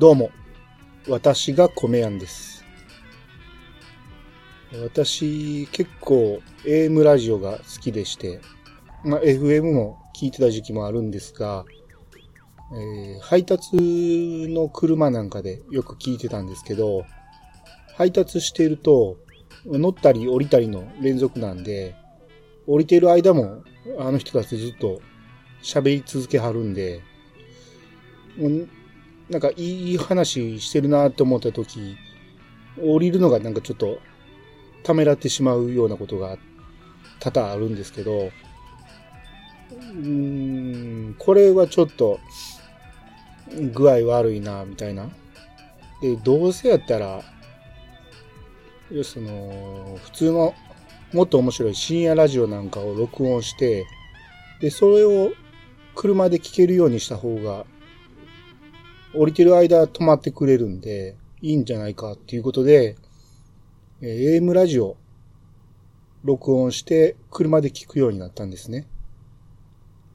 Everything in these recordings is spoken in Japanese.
どうも、私が米やんです。私、結構 AM ラジオが好きでして、ま、FM も聞いてた時期もあるんですが、えー配達の車なんかでよく聞いてたんですけど、配達していると、乗ったり降りたりの連続なんで、降りている間もあの人たちずっと喋り続けはるんで、なんかいい話してるなって思った時、降りるのがなんかちょっとためらってしまうようなことが多々あるんですけど、うーん、これはちょっと具合悪いな、みたいな。で、どうせやったら、よその、普通のもっと面白い深夜ラジオなんかを録音して、で、それを車で聞けるようにした方が降りてる間止まってくれるんで、いいんじゃないかっていうことで、えー AM ラジオ、録音して車で聞くようになったんですね。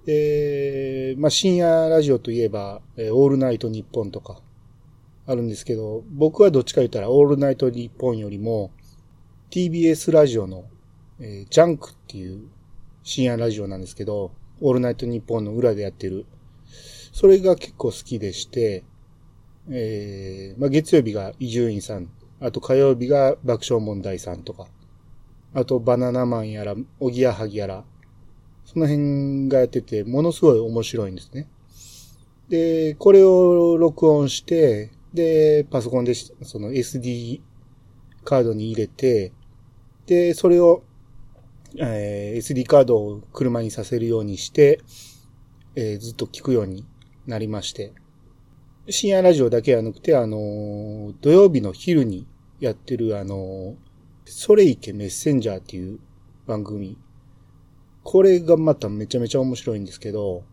で、まあ、深夜ラジオといえば、えーオールナイトニッポンとか、あるんですけど、僕はどっちか言ったら、オールナイトニッポンよりも、TBS ラジオの、えージャンクっていう深夜ラジオなんですけど、オールナイトニッポンの裏でやってる、それが結構好きでして、えーまあ、月曜日が伊集院さん、あと火曜日が爆笑問題さんとか、あとバナナマンやら、おぎやはぎやら、その辺がやってて、ものすごい面白いんですね。で、これを録音して、で、パソコンでその SD カードに入れて、で、それを、えー SD カードを車にさせるようにして、えーずっと聞くようになりまして。深夜ラジオだけじゃなくて、あの土曜日の昼にやってる、あのそれいけメッセンジャーっていう番組。これがまためちゃめちゃ面白いんですけど、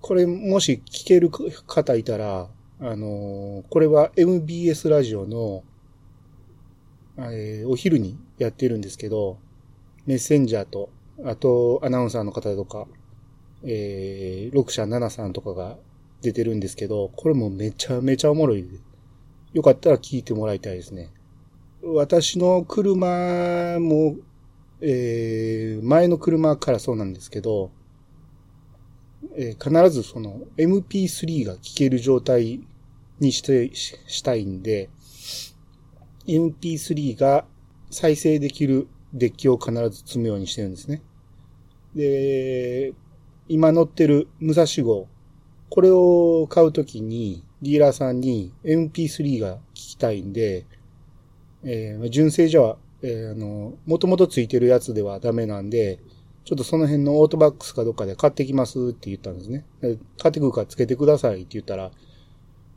これもし聞ける方いたら、あのこれは MBS ラジオの、えーお昼にやってるんですけど、メッセンジャーと、あとアナウンサーの方とか、えー、6社7さんとかが出てるんですけど、これもめちゃめちゃおもろいです。よかったら聞いてもらいたいですね。私の車も、えー、前の車からそうなんですけど、えー必ずその MP3 が聴ける状態にして、ししたいんで、MP3 が再生できるデッキを必ず積むようにしてるんですね。で、今乗ってる武蔵号、これを買うときにディーラーさんに MP3 が聞きたいんで、えー純正じゃ、えーあの、もともとついてるやつではダメなんで、ちょっとその辺のオートバックスかどっかで買ってきますって言ったんですね。買ってくるからつけてくださいって言ったら、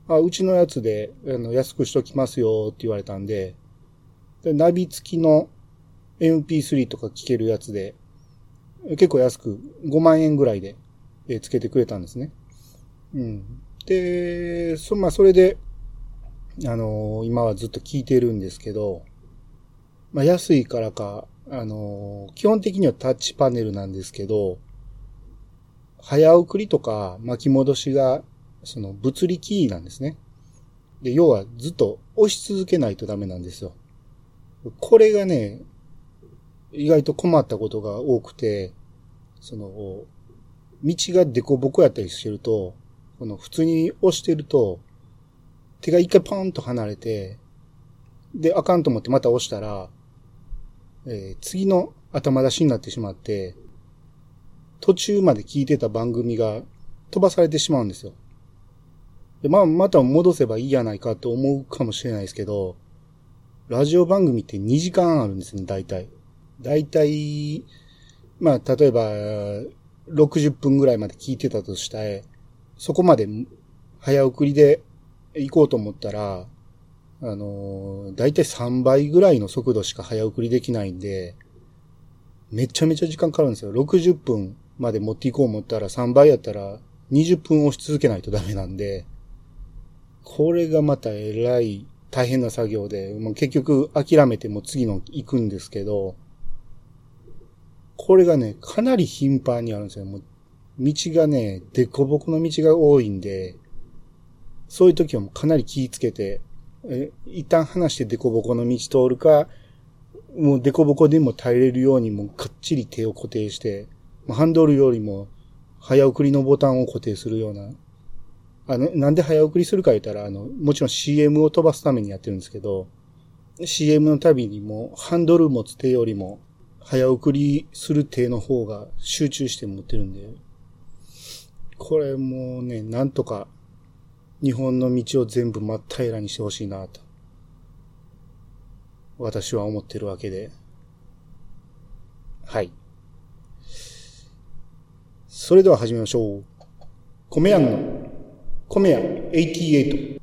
あ、うちのやつで、あの、安くしときますよって言われたんで、でナビ付きの MP3 とか聞けるやつで、結構安く5万円ぐらいで、えーつけてくれたんですね。うん。で、そ、まあ、それで、あのー今はずっと聞いてるんですけど、まあ、安いからか、あのー基本的にはタッチパネルなんですけど、早送りとか巻き戻しが、その物理キーなんですね。で、要はずっと押し続けないとダメなんですよ。これがね、意外と困ったことが多くて、その、道がデコボコやったりしてると、この普通に押してると、手が一回ポンと離れて、で、あかんと思ってまた押したら、えー次の頭出しになってしまって、途中まで聞いてた番組が飛ばされてしまうんですよ。で、まあ、また戻せばいいやないかと思うかもしれないですけど、ラジオ番組って2時間あるんですね、大体。大体、まあ、例えば、60分ぐらいまで聞いてたとしたら、そこまで早送りで行こうと思ったら、あのー、大体3倍ぐらいの速度しか早送りできないんで、めちゃめちゃ時間かかるんですよ。60分まで持っていこう思ったら3倍やったら20分押し続けないとダメなんで、これがまたえらい大変な作業で、もう結局諦めても次の行くんですけど、これがね、かなり頻繁にあるんですよ。もう道がね、凸凹の道が多いんで、そういう時はもうかなり気ぃつけて、え一旦離してデココの道通るか、もうデココでも耐えれるようにもうかっちり手を固定して、ハンドルよりも早送りのボタンを固定するような。あの、なんで早送りするか言ったら、あの、もちろん CM を飛ばすためにやってるんですけど、CM のたびにもハンドル持つ手よりも早送りする手の方が集中して持ってるんで、これもうね、なんとか日本の道を全部真っ平らにしてほしいなと。私は思ってるわけで。はい。それでは始めましょう。米屋の、米屋88。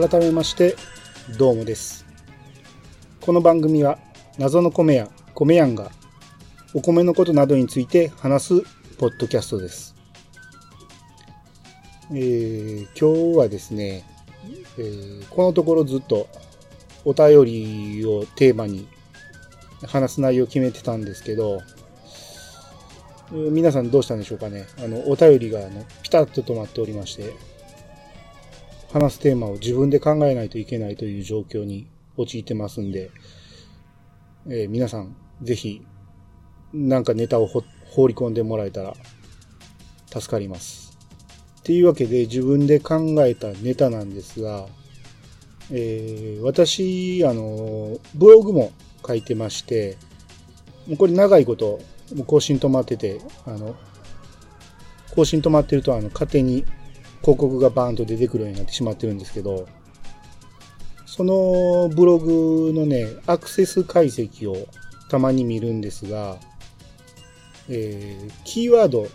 改めまして、どうもです。この番組は、謎の米や米やんが、お米のことなどについて話すポッドキャストです。えー、今日はですね、えー、このところずっとお便りをテーマに話す内容を決めてたんですけど、皆さんどうしたんでしょうかね。あの、お便りがあのピタッと止まっておりまして、話すテーマを自分で考えないといけないという状況に陥ってますんで、えー、皆さん、ぜひ、なんかネタを放り込んでもらえたら、助かります。っていうわけで、自分で考えたネタなんですが、えー、私、あの、ブログも書いてまして、もうこれ長いこと、もう更新止まってて、あの、更新止まってると、あの、勝手に広告がバーンと出てくるようになってしまってるんですけど、そのブログのね、アクセス解析をたまに見るんですが、えー、キーワード、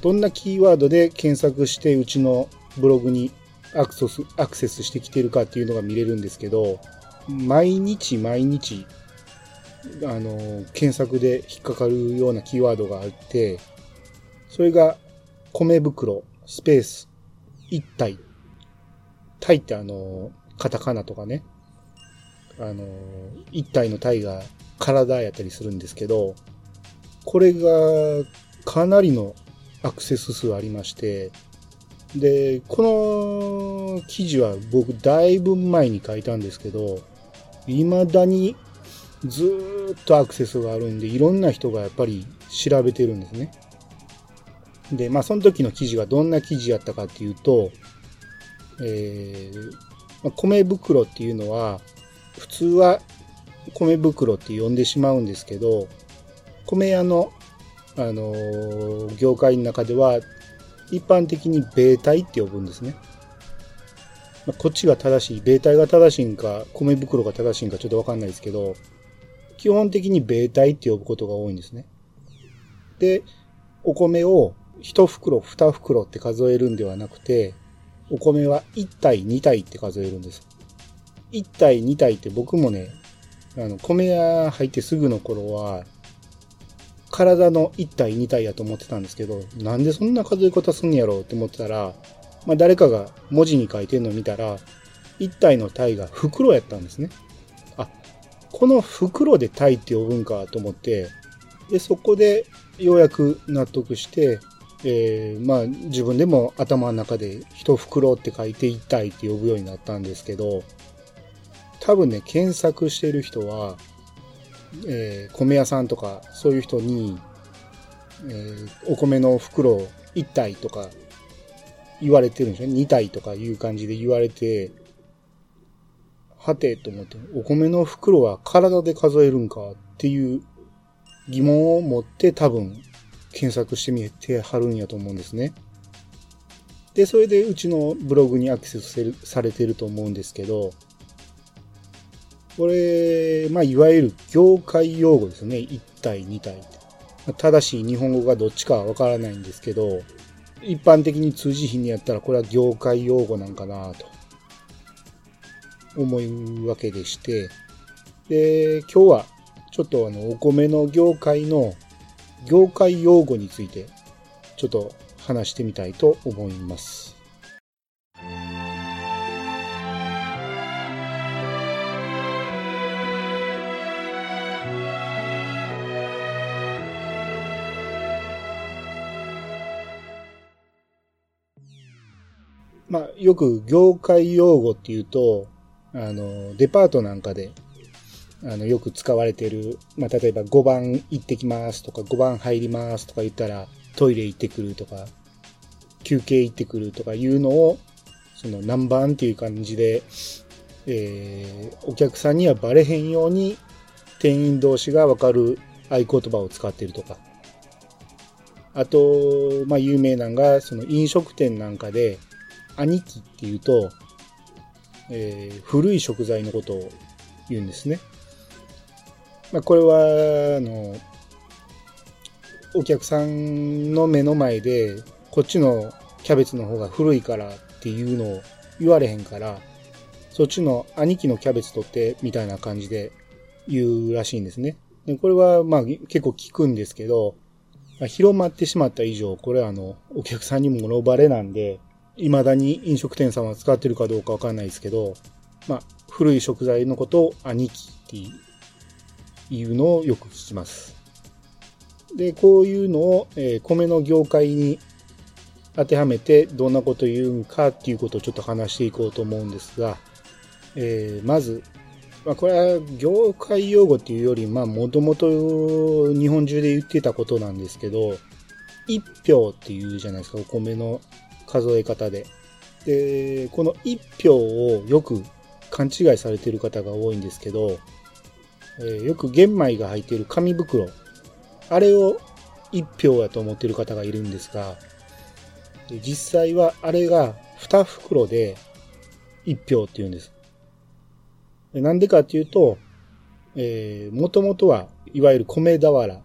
どんなキーワードで検索してうちのブログにアクセスアクセスしてきてるかっていうのが見れるんですけど、毎日毎日、あの、検索で引っかかるようなキーワードがあって、それが、米袋、スペース、一体。体ってあの、カタカナとかね。あの、一体の体が体やったりするんですけど、これがかなりのアクセス数ありまして、で、この記事は僕だいぶ前に書いたんですけど、未だにずっとアクセスがあるんで、いろんな人がやっぱり調べてるんですね。で、まあ、その時の記事がどんな記事やったかっていうと、えー、米袋っていうのは、普通は米袋って呼んでしまうんですけど、米屋の、あのー、業界の中では、一般的に米体って呼ぶんですね。まあ、こっちが正しい、米体が正しいんか、米袋が正しいんかちょっとわかんないですけど、基本的に米体って呼ぶことが多いんですね。で、お米を一袋、二袋って数えるんではなくて、お米は一体、二体って数えるんです。一体、二体って僕もね、あの、米屋入ってすぐの頃は、体の一体、二体やと思ってたんですけど、なんでそんな数え方すんやろうって思ってたら、まあ誰かが文字に書いてんの見たら、一体の体が袋やったんですね。あ、この袋で体って呼ぶんかと思って、で、そこでようやく納得して、えー、まあ自分でも頭の中で一袋って書いていたいって呼ぶようになったんですけど、多分ね、検索してる人は、えー、米屋さんとかそういう人に、えー、お米の袋1体とか言われてるんですよ。2体とかいう感じで言われて、はてと思って、お米の袋は体で数えるんかっていう疑問を持って多分検索してみてはるんやと思うんですね。で、それでうちのブログにアクセスされてると思うんですけど、これ、まあ、いわゆる業界用語ですね。1体、2体。正しい日本語がどっちかはわからないんですけど、一般的に通じひにやったらこれは業界用語なんかなと思うわけでして、で、今日はちょっとあの、お米の業界の業界用語について、ちょっと話してみたいと思います。まあ、よく業界用語っていうと、あの、デパートなんかで、あの、よく使われてる、まあ、例えば5番行ってきますとか、5番入りますとか言ったら、トイレ行ってくるとか、休憩行ってくるとかいうのを、その何番っていう感じで、えー、お客さんにはバレへんように、店員同士がわかる合言葉を使ってるとか。あと、まあ、有名なのが、その飲食店なんかで、兄貴っていうと、えー、古い食材のことを言うんですね。まあ、これは、あの、お客さんの目の前で、こっちのキャベツの方が古いからっていうのを言われへんから、そっちの兄貴のキャベツ取ってみたいな感じで言うらしいんですね。でこれはまあ結構聞くんですけど、まあ、広まってしまった以上、これはあの、お客さんにものバレなんで、未だに飲食店さんは使ってるかどうかわかんないですけど、まあ、古い食材のことを兄貴っていうのをよく聞きます。で、こういうのを、えー、米の業界に当てはめてどんなこと言うんかっていうことをちょっと話していこうと思うんですが、えー、まず、まあ、これは業界用語っていうより、まあ、もともと日本中で言ってたことなんですけど、一票っていうじゃないですか、お米の数え方で。で、この1票をよく勘違いされてる方が多いんですけど、えー、よく玄米が入っている紙袋、あれを1票やと思ってる方がいるんですが、実際はあれが2袋で1票って言うんです。なんでかっていうと、えー、もともとはいわゆる米俵、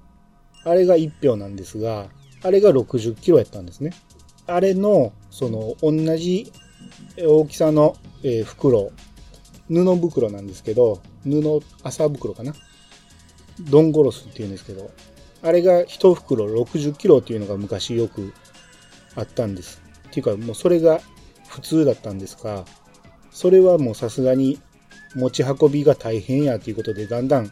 あれが1票なんですが、あれが60キロやったんですね。あれの、その、同じ大きさの、えー、袋、布袋なんですけど、布、麻袋かな？ドンゴロスって言うんですけど、あれが一袋60キロっていうのが昔よくあったんです。っていうか、もうそれが普通だったんですが、それはもうさすがに持ち運びが大変やということで、だんだん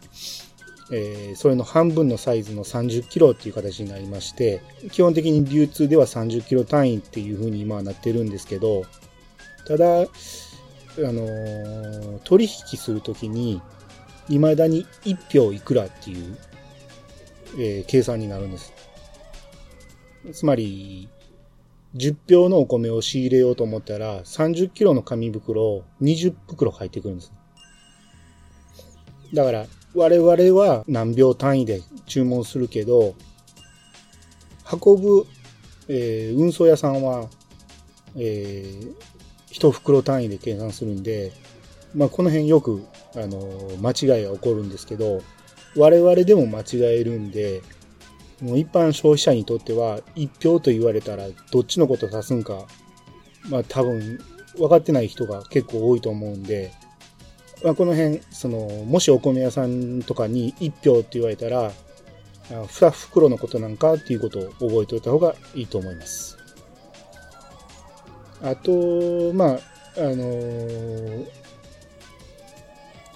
えー、それの半分のサイズの30キロっていう形になりまして、基本的に流通では30キロ単位っていう風に今はなってるんですけど、ただ、あの、取引するときに、未だに1票いくらっていう、えー、計算になるんです。つまり、10票のお米を仕入れようと思ったら、30キロの紙袋を20袋入ってくるんです。だから、我々は何秒単位で注文するけど、運ぶ、えー、運送屋さんは、えー、一袋単位で計算するんで、まあ、この辺よく、あのー、間違いが起こるんですけど、我々でも間違えるんで、もう一般消費者にとっては、一票と言われたら、どっちのことを指すんか、まあ多分、分かってない人が結構多いと思うんで、まあ、この辺、その、もしお米屋さんとかに1票って言われたら、2袋のことなんかっていうことを覚えておいた方がいいと思います。あと、まあ、あのー、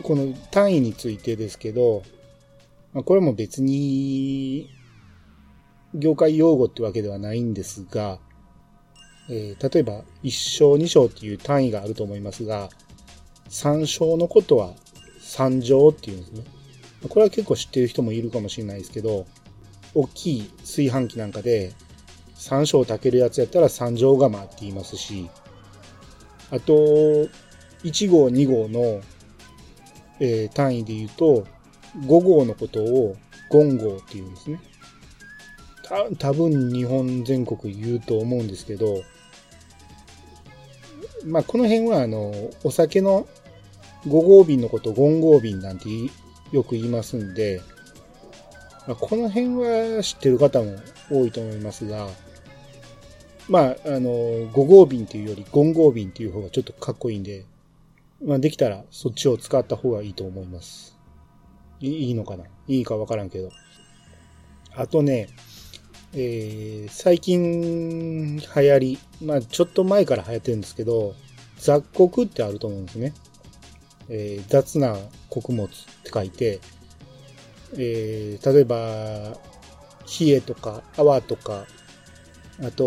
この単位についてですけど、まあ、これも別に、業界用語ってわけではないんですが、えー、例えば、1章2章っていう単位があると思いますが、山椒のことは三条っていうんですね。これは結構知ってる人もいるかもしれないですけど、大きい炊飯器なんかで山椒を炊けるやつやったら三条釜って言いますし、あと、1号2号の、えー、単位で言うと、5号のことを5号って言うんですね。た多分日本全国言うと思うんですけど、まあ、この辺は、あの、お酒の5号瓶のこと5号瓶なんてよく言いますんで、まあ、この辺は知ってる方も多いと思いますが、まあ、あの、5号瓶っていうより5号瓶っていう方がちょっとかっこいいんで、まあ、できたらそっちを使った方がいいと思います。いいのかな？いいかわからんけど。あとね、えー、最近流行り、まあちょっと前から流行ってるんですけど、雑穀ってあると思うんですね。えー、雑な穀物って書いて、えー、例えば、冷えとか泡とか、あと、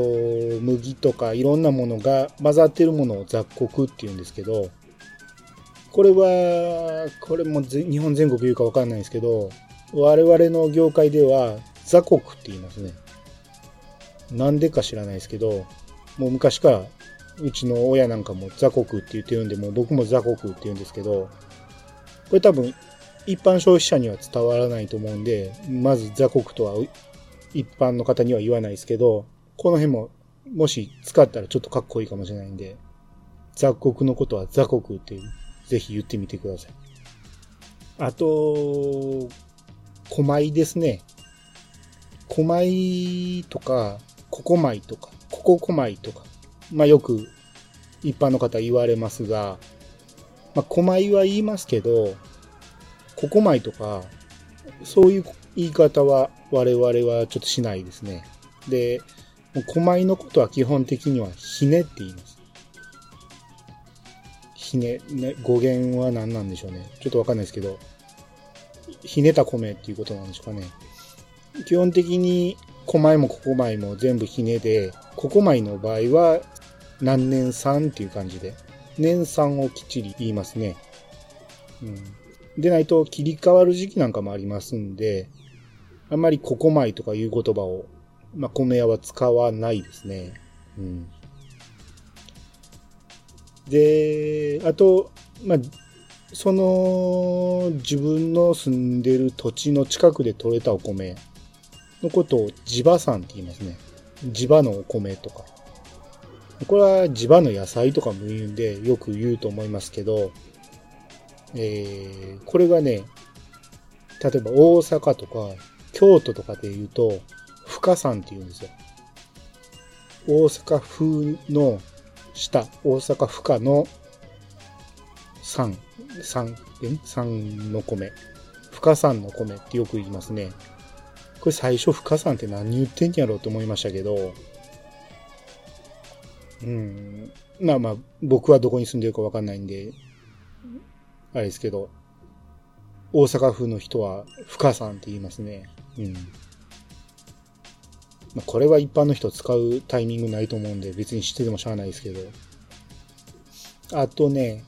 麦とかいろんなものが混ざってるものを雑穀って言うんですけど、これは、これも日本全国言うかわかんないですけど、我々の業界では雑穀って言いますね。なんでか知らないですけど、もう昔からうちの親なんかも雑穀って言ってるんで、もう僕も雑穀って言うんですけど、これ多分一般消費者には伝わらないと思うんで、まず雑穀とは一般の方には言わないですけど、この辺ももし使ったらちょっとかっこいいかもしれないんで、雑穀のことは雑穀ってぜひ言ってみてください。あと、小米ですね。小米とか、ココ米とか、コココ米とか、まあよく一般の方言われますが、まあ小米は言いますけど、ココ米とか、そういう言い方は我々はちょっとしないですね。で、小米のことは基本的にはひねって言います。ひね、ね、語源は何なんでしょうね。ちょっとわかんないですけど、ひねた米っていうことなんでしょうかね。基本的に、小米もココ米も全部ひねで、ココ米の場合は何年産っていう感じで、年産をきっちり言いますね。うん。でないと切り替わる時期なんかもありますんで、あんまりココ米とかいう言葉を、まあ、米屋は使わないですね。うん。で、あと、まあ、その自分の住んでる土地の近くで採れたお米のことを地場産って言いますね。地場のお米とか。これは地場の野菜とかも言うんでよく言うと思いますけど、えー、これがね、例えば大阪とか京都とかで言うと、深山って言うんですよ。大阪風の下、大阪深の山、山、山の米。深山の米ってよく言いますね。これ最初深山って何言ってんやろうと思いましたけど、うん。まあまあ、僕はどこに住んでるかわかんないんで、あれですけど、大阪府の人は深さんって言いますね。うん。まあ、これは一般の人使うタイミングないと思うんで、別に知っててもしゃあないですけど。あとね、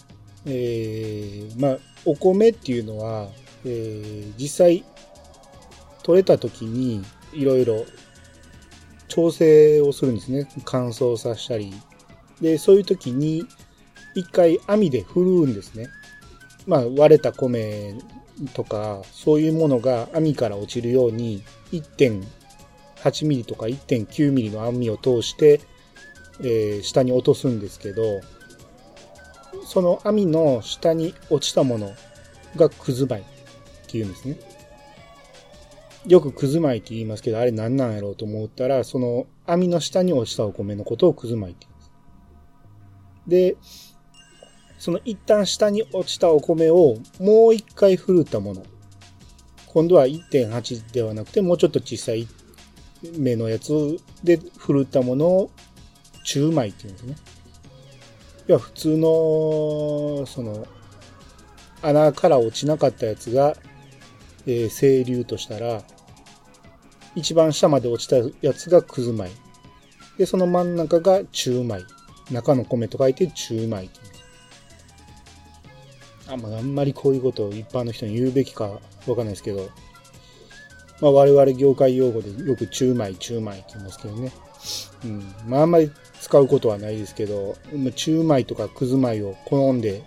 えー、まあ、お米っていうのは、えー、実際、取れた時に、いろいろ調整をするんですね。乾燥させたり。で、そういう時に、一回網で振るうんですね。まあ、割れた米とか、そういうものが網から落ちるように、1 8ミリとか1.9ミリの網を通して、えー、下に落とすんですけど、その網の下に落ちたものがくず米っていうんですね。よくくず米って言いますけど、あれ何なんやろうと思ったら、その網の下に落ちたお米のことをくず米って言います。で、その一旦下に落ちたお米をもう一回振るったもの。今度は1.8ではなくて、もうちょっと小さい目のやつで振るったものを中米って言うんですね。要は普通の、その、穴から落ちなかったやつが、えー、清流としたら、一番下まで落ちたやつがくず米。で、その真ん中が中米。中の米と書いて中米あまあ、あんまりこういうことを一般の人に言うべきかわかんないですけど、まあ、我々業界用語でよく中米、中米って言いますけどね。うん。まあ、あんまり使うことはないですけど、中米とかくず米を好んで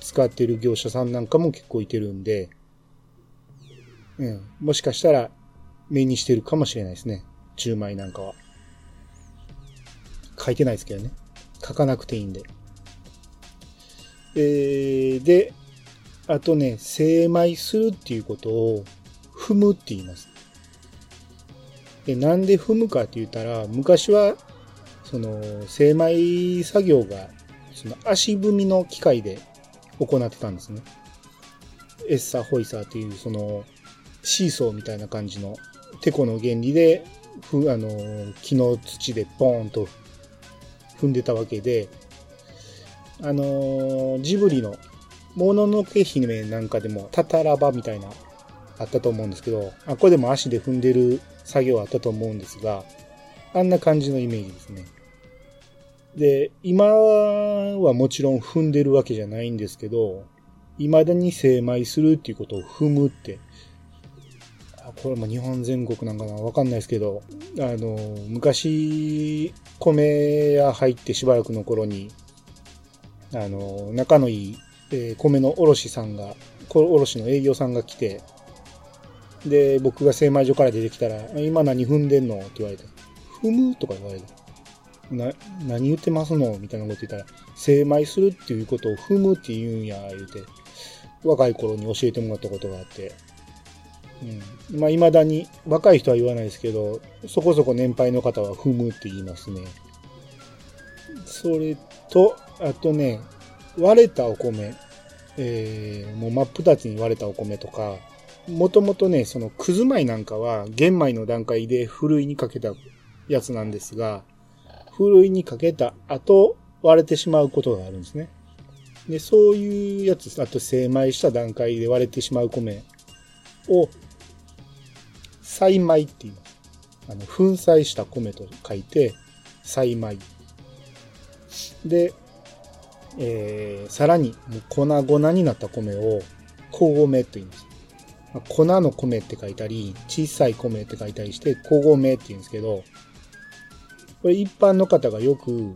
使ってる業者さんなんかも結構いてるんで、うん。もしかしたら目にしてるかもしれないですね。10枚なんかは。書いてないですけどね。書かなくていいんで。えー、で、あとね、精米するっていうことを踏むって言います。で、なんで踏むかって言ったら、昔は、その、精米作業が、その足踏みの機械で行ってたんですね。エッサホイサーっていうそのシーソーみたいな感じのテコの原理で、ふあの、木の土でボーンと踏んでたわけで、あのジブリのもののけ姫なんかでもタタラバみたいなあったと思うんですけど、あ、これでも足で踏んでる作業あったと思うんですが、あんな感じのイメージですね。で、今はもちろん踏んでるわけじゃないんですけど、未だに精米するっていうことを踏むって、これも日本全国なんかなわかんないですけど、あの、昔、米屋入ってしばらくの頃に、あの、仲のいい、えー、米の卸さんが、卸の営業さんが来て、で、僕が精米所から出てきたら、今何踏んでんの？って言われて、踏む？とか言われて、な、何言ってますの？みたいなこと言ったら、精米するっていうことを踏むって言うんや、言うて、若い頃に教えてもらったことがあって、うん。まあ、未だに、若い人は言わないですけど、そこそこ年配の方は踏むって言いますね。それと、あとね、割れたお米、えー、もう真っ二つに割れたお米とか、もともとね、そのくず米なんかは玄米の段階でふるいにかけたやつなんですが、ふるいにかけた後割れてしまうことがあるんですね。で、そういうやつ、あと精米した段階で割れてしまう米を、栽米って言います。あの、粉砕した米と書いて、栽米。で、えー、さらに、粉々になった米を、小米と言います。粉の米って書いたり、小さい米って書いたりして、小米って言うんですけど、これ一般の方がよく、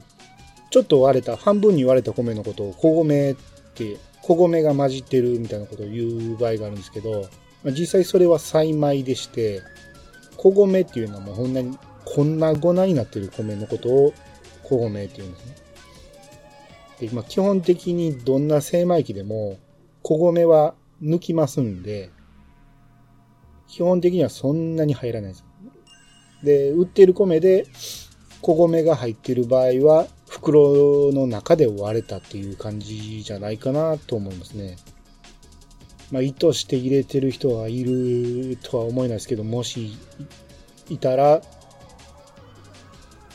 ちょっと割れた、半分に割れた米のことを小米って、小米が混じってるみたいなことを言う場合があるんですけど、実際それは栽米でして、小米っていうのはもうほんなに、こんな粉になってる米のことを小米って言うんですね。で、まあ、基本的にどんな精米機でも小米は抜きますんで、基本的にはそんなに入らないです。で、売ってる米で小米が入ってる場合は、袋の中で割れたっていう感じじゃないかなと思いますね。まあ、意図して入れてる人はいるとは思えないですけど、もしいたら、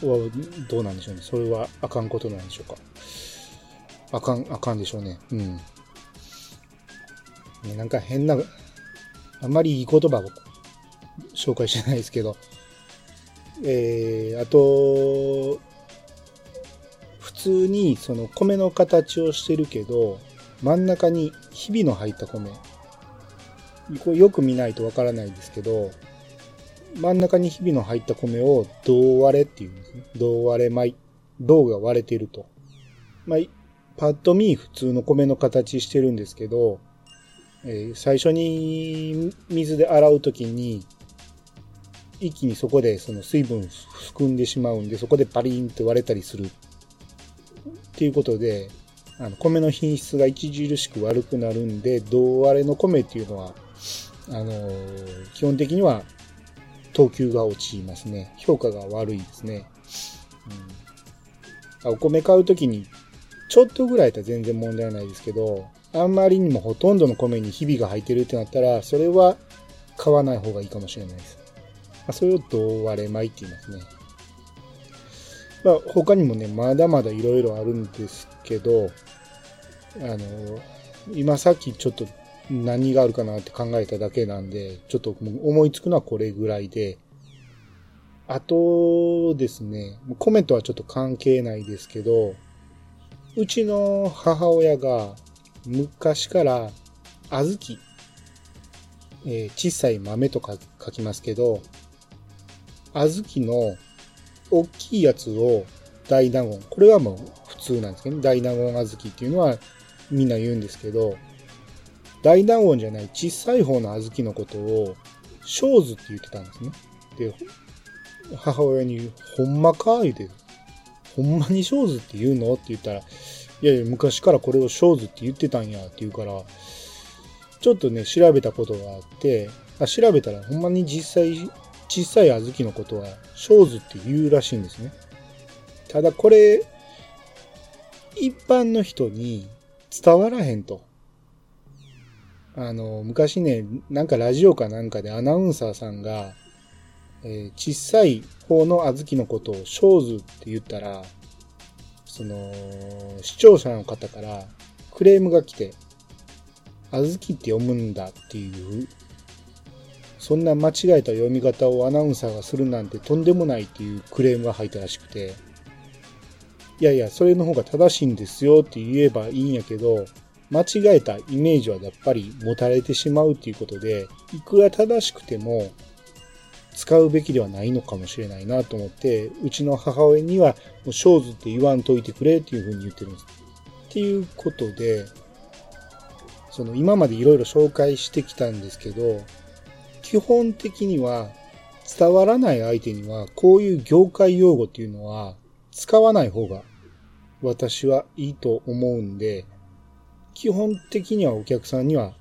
どうなんでしょうね。それはあかんことなんでしょうか。あかん、あかんでしょうね。うん。ね、なんか変な、あんまりいい言葉を紹介してないですけど、えー、あと、普通にその米の形をしてるけど、真ん中にひびの入った米。これよく見ないとわからないんですけど、真ん中にひびの入った米を銅割れっていうんですね。銅割れ米。銅が割れていると。まあ、パッと見普通の米の形してるんですけど、えー、最初に水で洗うときに、一気にそこでその水分含んでしまうんで、そこでパリンって割れたりする。っていうことで、あの、米の品質が著しく悪くなるんで、銅割れの米っていうのは、あのー、基本的には等級が落ちますね。評価が悪いですね。うん、お米買うときに、ちょっとぐらいだったら全然問題ないですけど、あんまりにもほとんどの米にひびが入ってるってなったら、それは買わない方がいいかもしれないです。まあ、それを銅割れ米って言いますね。まあ、他にもね、まだまだ色々あるんですけど、あの、今さっきちょっと何があるかなって考えただけなんで、ちょっと思いつくのはこれぐらいで、あとですね、コメントはちょっと関係ないですけど、うちの母親が昔から小豆、えー、小さい豆とか書きますけど、小豆の大きいやつを大納言。これはもう普通なんですけどね。大納言小豆っていうのはみんな言うんですけど、大納言じゃない小さい方の小豆のことを、小豆って言ってたんですね。で、母親に、ほんまか？言うて、ほんまに小豆って言うの？って言ったら、いやいや、昔からこれを小豆って言ってたんやって言うから、ちょっとね、調べたことがあって、あ調べたらほんまに実際、小さい小豆のことは小豆って言うらしいんですね。ただこれ、一般の人に伝わらへんと。あの、昔ね、なんかラジオかなんかでアナウンサーさんが、えー、小さい方の小豆のことをショーズって言ったら、その、視聴者の方からクレームが来て、小豆って読むんだっていう、そんな間違えた読み方をアナウンサーがするなんてとんでもないっていうクレームが入ったらしくて、いやいや、それの方が正しいんですよって言えばいいんやけど、間違えたイメージはやっぱり持たれてしまうっていうことで、いくら正しくても使うべきではないのかもしれないなと思って、うちの母親には、もうショーズって言わんといてくれっていうふうに言ってるんです。っていうことで、その今までいろいろ紹介してきたんですけど、基本的には伝わらない相手にはこういう業界用語っていうのは使わない方が私はいいと思うんで、基本的にはお客さんには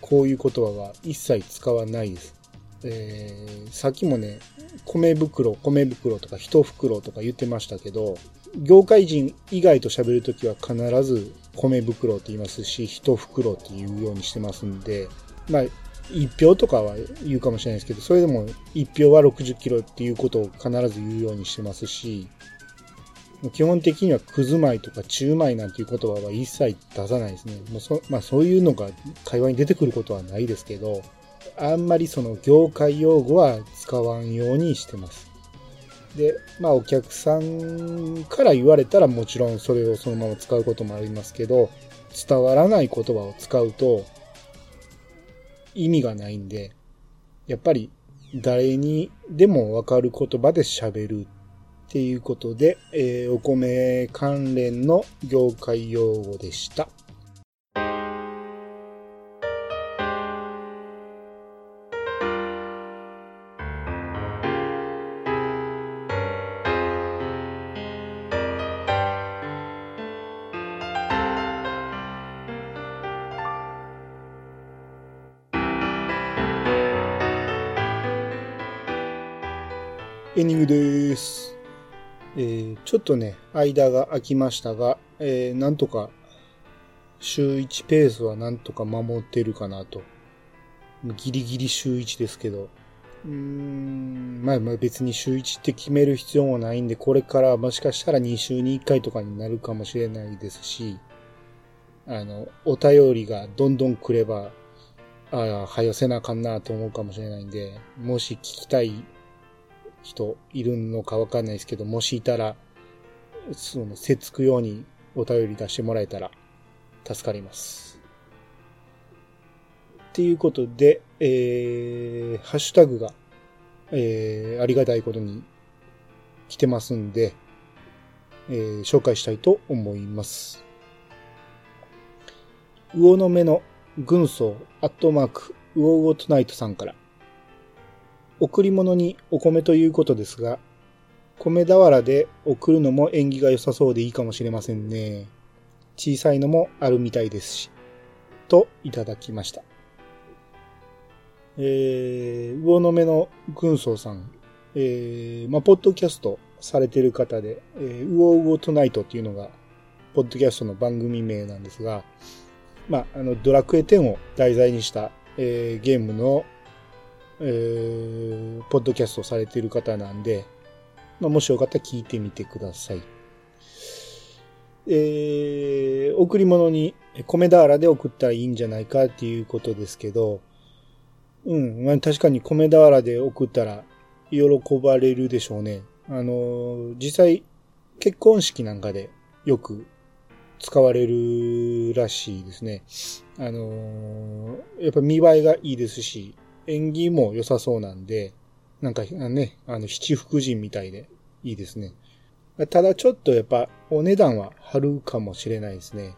こういう言葉は一切使わないです。えー、さっきもね、米袋、米袋とか一袋とか言ってましたけど、業界人以外と喋るときは必ず米袋って言いますし、一袋って言うようにしてますんで、まあ、一票とかは言うかもしれないですけど、それでも一票は60キロっていうことを必ず言うようにしてますし、基本的にはくず米とか中米なんていう言葉は一切出さないですね。もうそまあそういうのが会話に出てくることはないですけど、あんまりその業界用語は使わんようにしてます。で、まあお客さんから言われたらもちろんそれをそのまま使うこともありますけど、伝わらない言葉を使うと意味がないんで、やっぱり誰にでもわかる言葉で喋るっていうことで、えー、お米関連の業界用語でした。とね、間が空きましたが、えー、なんとか、週1ペースはなんとか守ってるかなと。ギリギリ週1ですけど。うーん、まあまあ別に週1って決める必要もないんで、これからもしかしたら2週に1回とかになるかもしれないですし、あの、お便りがどんどん来れば、ああ、はよせなあかんなと思うかもしれないんで、もし聞きたい人いるのかわかんないですけど、もしいたら、その、せつくようにお便り出してもらえたら助かります。っていうことで、えー、ハッシュタグが、えー、ありがたいことに来てますんで、えー、紹介したいと思います。魚の目の軍曹アットマーク、ウォーゴトナイトさんから、贈り物にお米ということですが、米俵で送るのも縁起が良さそうでいいかもしれませんね。小さいのもあるみたいですし。といただきました。えー、魚の目の軍曹さん。えー、まあ、ポッドキャストされてる方で、えー、ウオウオトナイトっていうのが、ポッドキャストの番組名なんですが、まあ、あの、ドラクエ10を題材にした、えー、ゲームのえー、ポッドキャストされてる方なんで、まあ、もしよかったら聞いてみてください。えー、贈り物に米俵で送ったらいいんじゃないかっていうことですけど、うん、まあ、確かに米俵で送ったら喜ばれるでしょうね。あの実際結婚式なんかでよく使われるらしいですね。あのやっぱ見栄えがいいですし、縁起も良さそうなんで、なんかね、あの、七福神みたいでいいですね。ただちょっとやっぱお値段は張るかもしれないですね。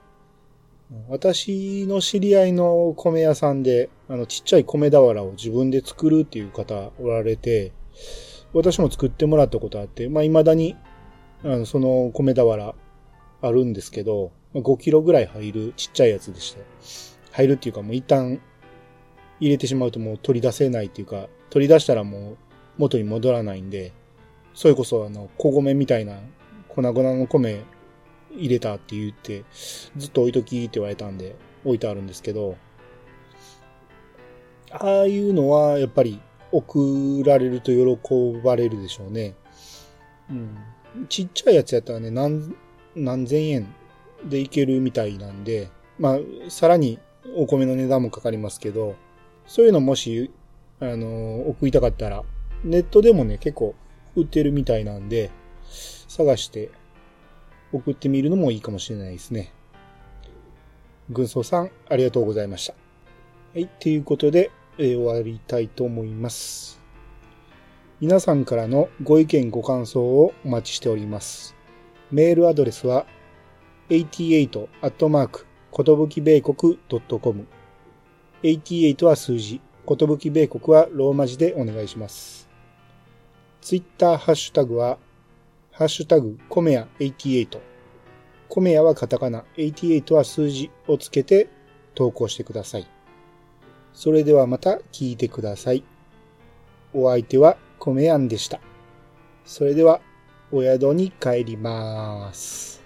私の知り合いの米屋さんで、あの、ちっちゃい米俵を自分で作るっていう方おられて、私も作ってもらったことあって、まあ、未だに、あの、その米俵あるんですけど、5キロぐらい入るちっちゃいやつでして、入るっていうかもう一旦入れてしまうともう取り出せないっていうか、取り出したらもう元に戻らないんで、それこそあの、小米みたいな粉々の米入れたって言って、ずっと置いときって言われたんで、置いてあるんですけど、ああいうのは、やっぱり、送られると喜ばれるでしょうね。うん。ちっちゃいやつやったらね、何、何千円でいけるみたいなんで、まあ、さらにお米の値段もかかりますけど、そういうのもし、あの、送りたかったら、ネットでもね、結構売ってるみたいなんで、探して送ってみるのもいいかもしれないですね。軍曹さん、ありがとうございました。はい、ということで、えー、終わりたいと思います。皆さんからのご意見ご感想をお待ちしております。メールアドレスは、88アットマーク、ことぶき米国 .com。88は数字、ことぶき米国はローマ字でお願いします。ツイッターハッシュタグは、ハッシュタグ、コメヤ88。コメヤはカタカナ、88は数字をつけて投稿してください。それではまた聞いてください。お相手はコメヤンでした。それでは、お宿に帰ります。